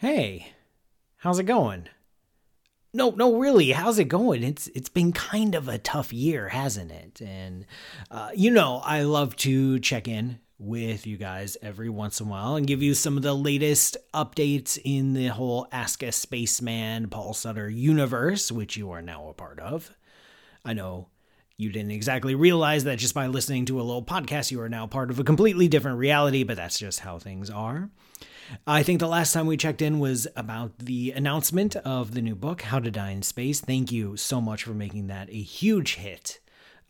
Hey, how's it going? No, no, really, how's it going? It's it's been kind of a tough year, hasn't it? And uh, you know, I love to check in with you guys every once in a while and give you some of the latest updates in the whole Ask a Spaceman Paul Sutter universe, which you are now a part of. I know you didn't exactly realize that just by listening to a little podcast, you are now part of a completely different reality, but that's just how things are. I think the last time we checked in was about the announcement of the new book, How to Die in Space. Thank you so much for making that a huge hit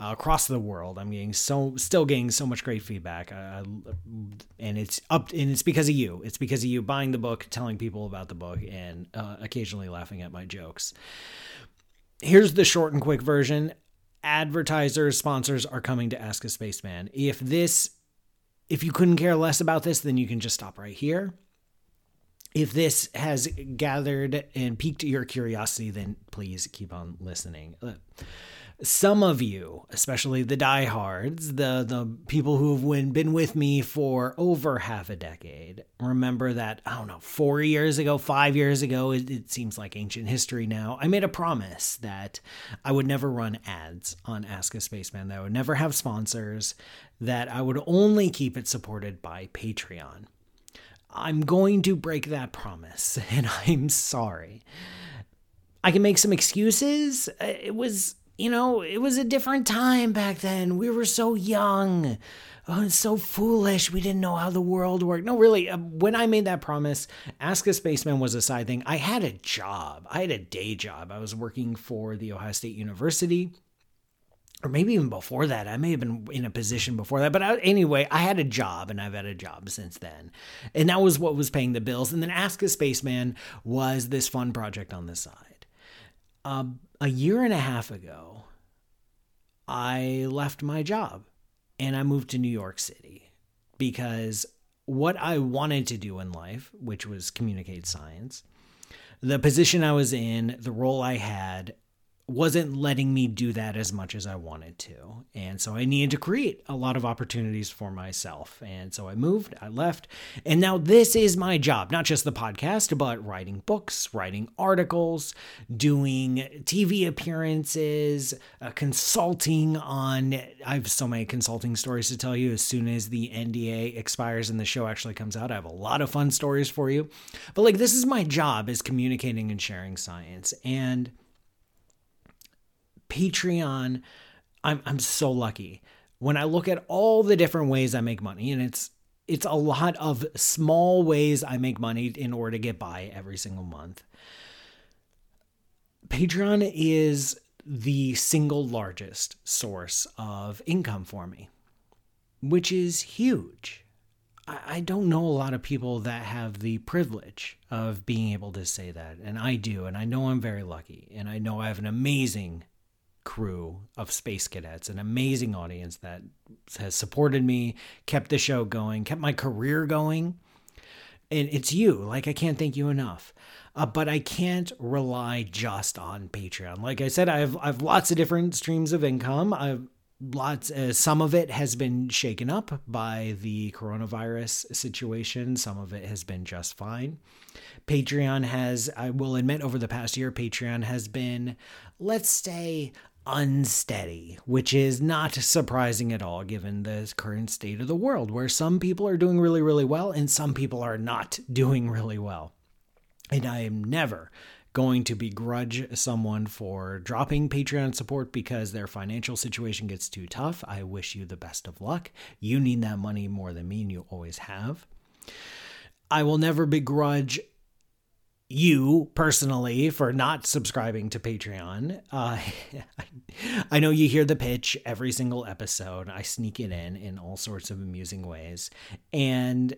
uh, across the world. I'm getting so, still getting so much great feedback, uh, and it's up, and it's because of you. It's because of you buying the book, telling people about the book, and uh, occasionally laughing at my jokes. Here's the short and quick version. Advertisers, sponsors are coming to Ask a Spaceman. If this, if you couldn't care less about this, then you can just stop right here if this has gathered and piqued your curiosity, then please keep on listening. Uh, some of you, especially the diehards, the the people who have been with me for over half a decade, remember that I don't know, four years ago, five years ago, it, it seems like ancient history now. I made a promise that I would never run ads on Ask a Spaceman, that I would never have sponsors, that I would only keep it supported by Patreon. I'm going to break that promise, and I'm sorry. I can make some excuses. Uh, it was, you know, it was a different time back then. We were so young. Oh, it's so foolish. We didn't know how the world worked. No, really, uh, when I made that promise, Ask a Spaceman was a side thing. I had a job, I had a day job. I was working for The Ohio State University or maybe even before that. I may have been in a position before that. But I, anyway, I had a job and I've had a job since then. And that was what was paying the bills. And then Ask a Spaceman was this fun project on the side. Um, a year and a half ago, I left my job and I moved to New York City because what I wanted to do in life, which was communicate science, the position I was in, the role I had, wasn't letting me do that as much as I wanted to. And so I needed to create a lot of opportunities for myself. And so I moved, I left, and now this is my job, not just the podcast, but writing books, writing articles, doing TV appearances, uh, consulting on. I have so many consulting stories to tell you as soon as the NDA expires and the show actually comes out. I have a lot of fun stories for you. But like, this is my job is communicating and sharing science. And Patreon, I'm I'm so lucky. When I look at all the different ways I make money, and it's it's a lot of small ways I make money in order to get by every single month. Patreon is the single largest source of income for me, which is huge. I don't know a lot of people that have the privilege of being able to say that, and I do, and I know I'm very lucky, and I know I have an amazing crew of space cadets, an amazing audience that has supported me, kept the show going, kept my career going. And it's you. Like, I can't thank you enough. Uh, but I can't rely just on Patreon. Like I said, I have, I have lots of different streams of income. I've lots uh, some of it has been shaken up by the coronavirus situation some of it has been just fine patreon has i will admit over the past year patreon has been let's say unsteady, which is not surprising at all given the current state of the world, where some people are doing really, really well and some people are not doing really well. And I am never going to begrudge someone for dropping Patreon support because their financial situation gets too tough. I wish you the best of luck. You need that money more than me, and you always have. I will never begrudge you personally for not subscribing to Patreon. Uh, I know you hear the pitch every single episode. I sneak it in in all sorts of amusing ways. And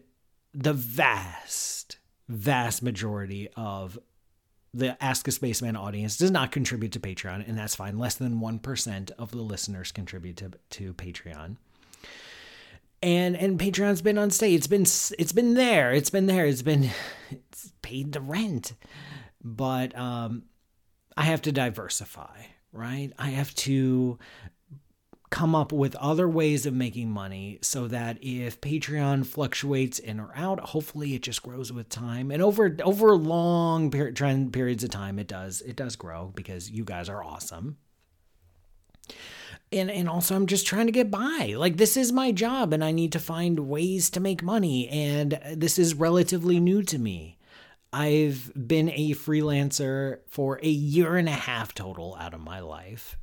the vast, vast majority of the Ask a Spaceman audience does not contribute to Patreon, and that's fine. Less than 1% of the listeners contribute to, to Patreon and and Patreon's been on stage. It's been it's been there. It's been there. It's been it's paid the rent. But um I have to diversify, right? I have to come up with other ways of making money so that if Patreon fluctuates in or out, hopefully it just grows with time. And over over long per- trend periods of time, it does it does grow because you guys are awesome. And and also I'm just trying to get by. Like this is my job and I need to find ways to make money and this is relatively new to me. I've been a freelancer for a year and a half total out of my life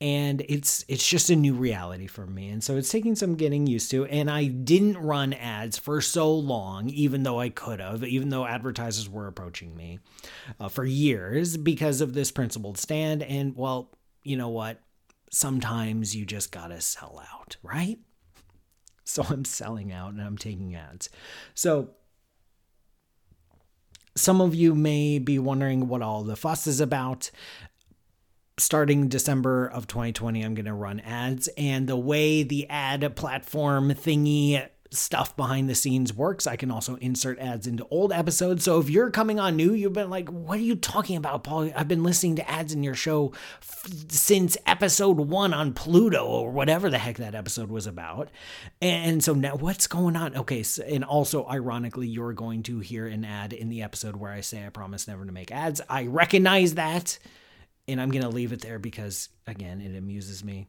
and it's it's just a new reality for me and so it's taking some getting used to and i didn't run ads for so long even though i could have even though advertisers were approaching me uh, for years because of this principled stand and well you know what sometimes you just gotta sell out right so i'm selling out and i'm taking ads so some of you may be wondering what all the fuss is about starting December of 2020, I'm going to run ads. And the way the ad platform thingy stuff behind the scenes works, I can also insert ads into old episodes. So if you're coming on new, you've been like, what are you talking about, Paul? I've been listening to ads in your show f- since episode one on Pluto or whatever the heck that episode was about. And so now what's going on? Okay. So, and also, ironically, you're going to hear an ad in the episode where I say I promise never to make ads. I recognize that and I'm going to leave it there because, again, it amuses me.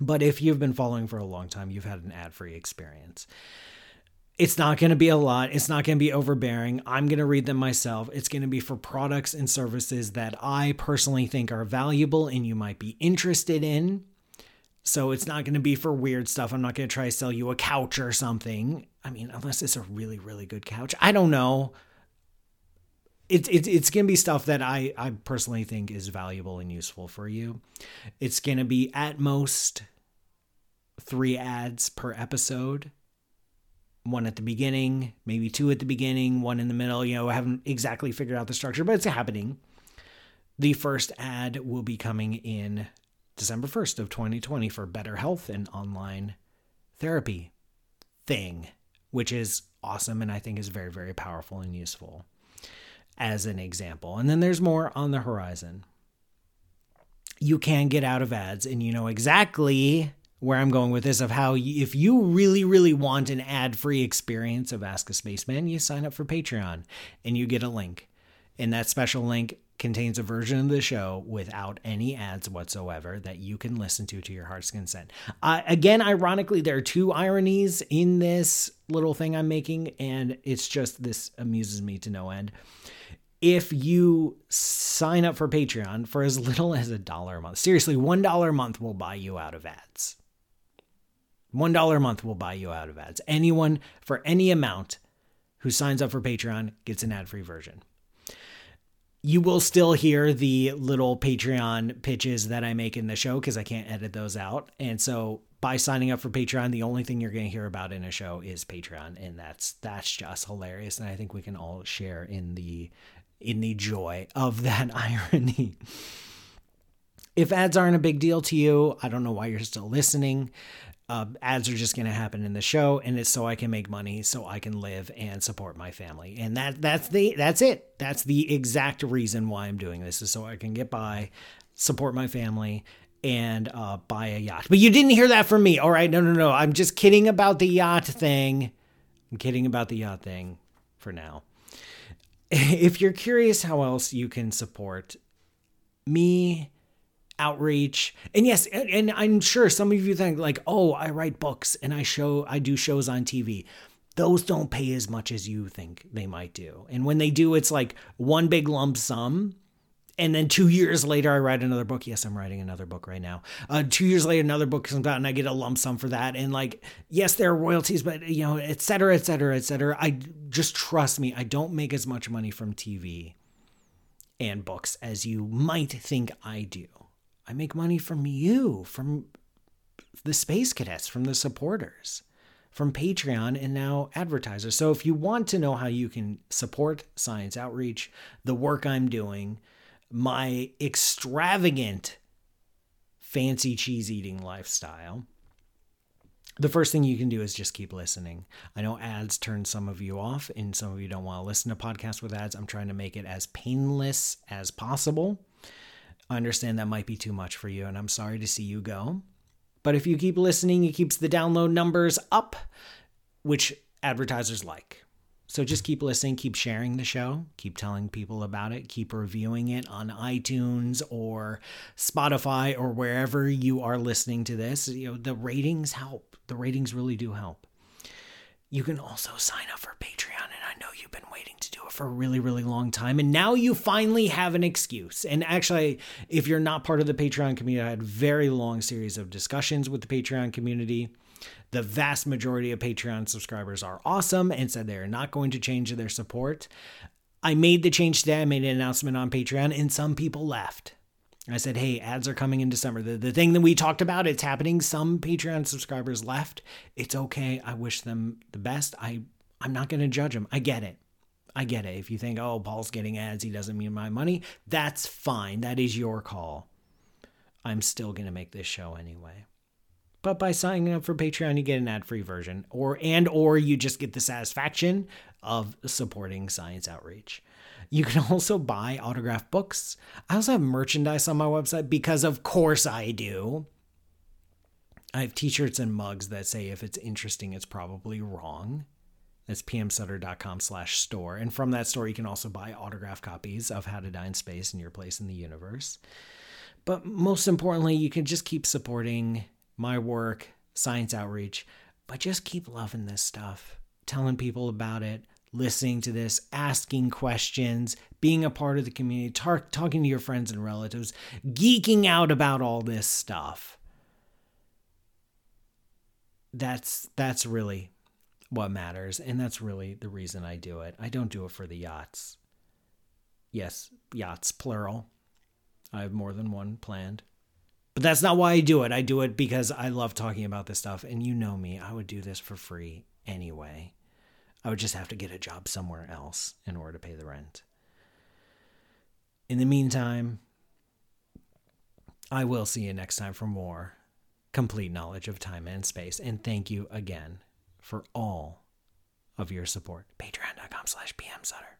But if you've been following for a long time, you've had an ad free experience. It's not going to be a lot. It's not going to be overbearing. I'm going to read them myself. It's going to be for products and services that I personally think are valuable and you might be interested in. So it's not going to be for weird stuff. I'm not going to try to sell you a couch or something. I mean, unless it's a really, really good couch. I don't know it's it's it's gonna be stuff that I I personally think is valuable and useful for you. It's gonna be at most three ads per episode. One at the beginning, maybe two at the beginning, one in the middle. You know, I haven't exactly figured out the structure, but it's happening. The first ad will be coming in December 1st of 2020 for BetterHelp and online therapy thing, which is awesome and I think is very, very powerful and useful as an example. And then there's more on the horizon. You can get out of ads, and you know exactly where I'm going with this of how if you really, really want an ad free experience of Ask a Spaceman, you sign up for Patreon and you get a link. And that special link contains a version of the show without any ads whatsoever that you can listen to to your heart's consent. Uh, again, ironically, there are two ironies in this little thing I'm making, and it's just this amuses me to no end if you sign up for Patreon for as little as a dollar a month. Seriously, $1 a month will buy you out of ads. $1 a month will buy you out of ads. Anyone for any amount who signs up for Patreon gets an ad free version. You will still hear the little Patreon pitches that I make in the show because I can't edit those out. And so by signing up for Patreon, the only thing you're going to hear about in a show is Patreon, and that's that's just hilarious. And I think we can all share in the in the joy of that irony. If ads aren't a big deal to you, I don't know why you're still listening. Uh, ads are just going to happen in the show, and it's so I can make money, so I can live and support my family, and that that's the that's it. That's the exact reason why I'm doing this is so I can get by, support my family, and uh, buy a yacht. But you didn't hear that from me, all right? No, no, no. I'm just kidding about the yacht thing. I'm kidding about the yacht thing for now if you're curious how else you can support me, outreach, and yes, and I'm sure some of you think like, oh, I write books and I show, I do shows on TV. Those don't pay as much as you think they might do. And when they do, it's like one big lump sum and then two years later i write another book. Yes i'm writing another book right now. Uh, two years later another book comes out and i get a lump sum for that. And like yes there are royalties but you know et cetera et cetera et cetera. I just trust me i don't make as much money from tv and books as you might think i do. I make money from you from the space cadets from the supporters from Patreon and now advertisers. So if you want to know how you can support science outreach, the work I'm doing, my extravagant fancy cheese eating lifestyle, the first thing you can do is just keep listening. I know ads turn some of you off, and some of you don't want to listen to podcasts with ads. I'm trying to make it as painless as possible. I understand that might be too much for you, and I'm sorry to see you go. But if you keep listening, it keeps the download numbers up, which advertisers like. So just keep listening, keep sharing the show, keep telling people about it, keep reviewing it on iTunes or Spotify or wherever you are listening to this. You know, the ratings help. The ratings really do help. You can also sign up for Patreon, and I know you've been waiting to do it for a really, really long time. And now you finally have an excuse. And actually, if you're not part of the Patreon community, I had very long series of discussions with the Patreon community. The vast majority of Patreon subscribers are awesome and said they're not going to change their support. I made the change today. I made an announcement on Patreon, and some people left. I said, hey, ads are coming in December. The, the thing that we talked about, it's happening. Some Patreon subscribers left. It's okay. I wish them the best. I, I'm not going to judge them. I get it. I get it. If you think, oh, Paul's getting ads, he doesn't mean my money, that's fine. That is your call. I'm still going to make this show anyway. But by signing up for Patreon, you get an ad-free version, or and or you just get the satisfaction of supporting science outreach. You can also buy autographed books. I also have merchandise on my website because, of course, I do. I have t shirts and mugs that say if it's interesting, it's probably wrong. That's pmsutter.com slash store. And from that store, you can also buy autographed copies of How to Die in Space and Your Place in the Universe. But most importantly, you can just keep supporting my work, science outreach, but just keep loving this stuff, telling people about it, listening to this, asking questions, being a part of the community, tar- talking to your friends and relatives, geeking out about all this stuff. That's that's really what matters and that's really the reason I do it. I don't do it for the yachts. Yes, yachts plural. I have more than one planned. But that's not why I do it. I do it because I love talking about this stuff and you know me. I would do this for free anyway. I would just have to get a job somewhere else in order to pay the rent. In the meantime, I will see you next time for more complete knowledge of time and space. And thank you again for all of your support. Patreon.com slash pmsutter.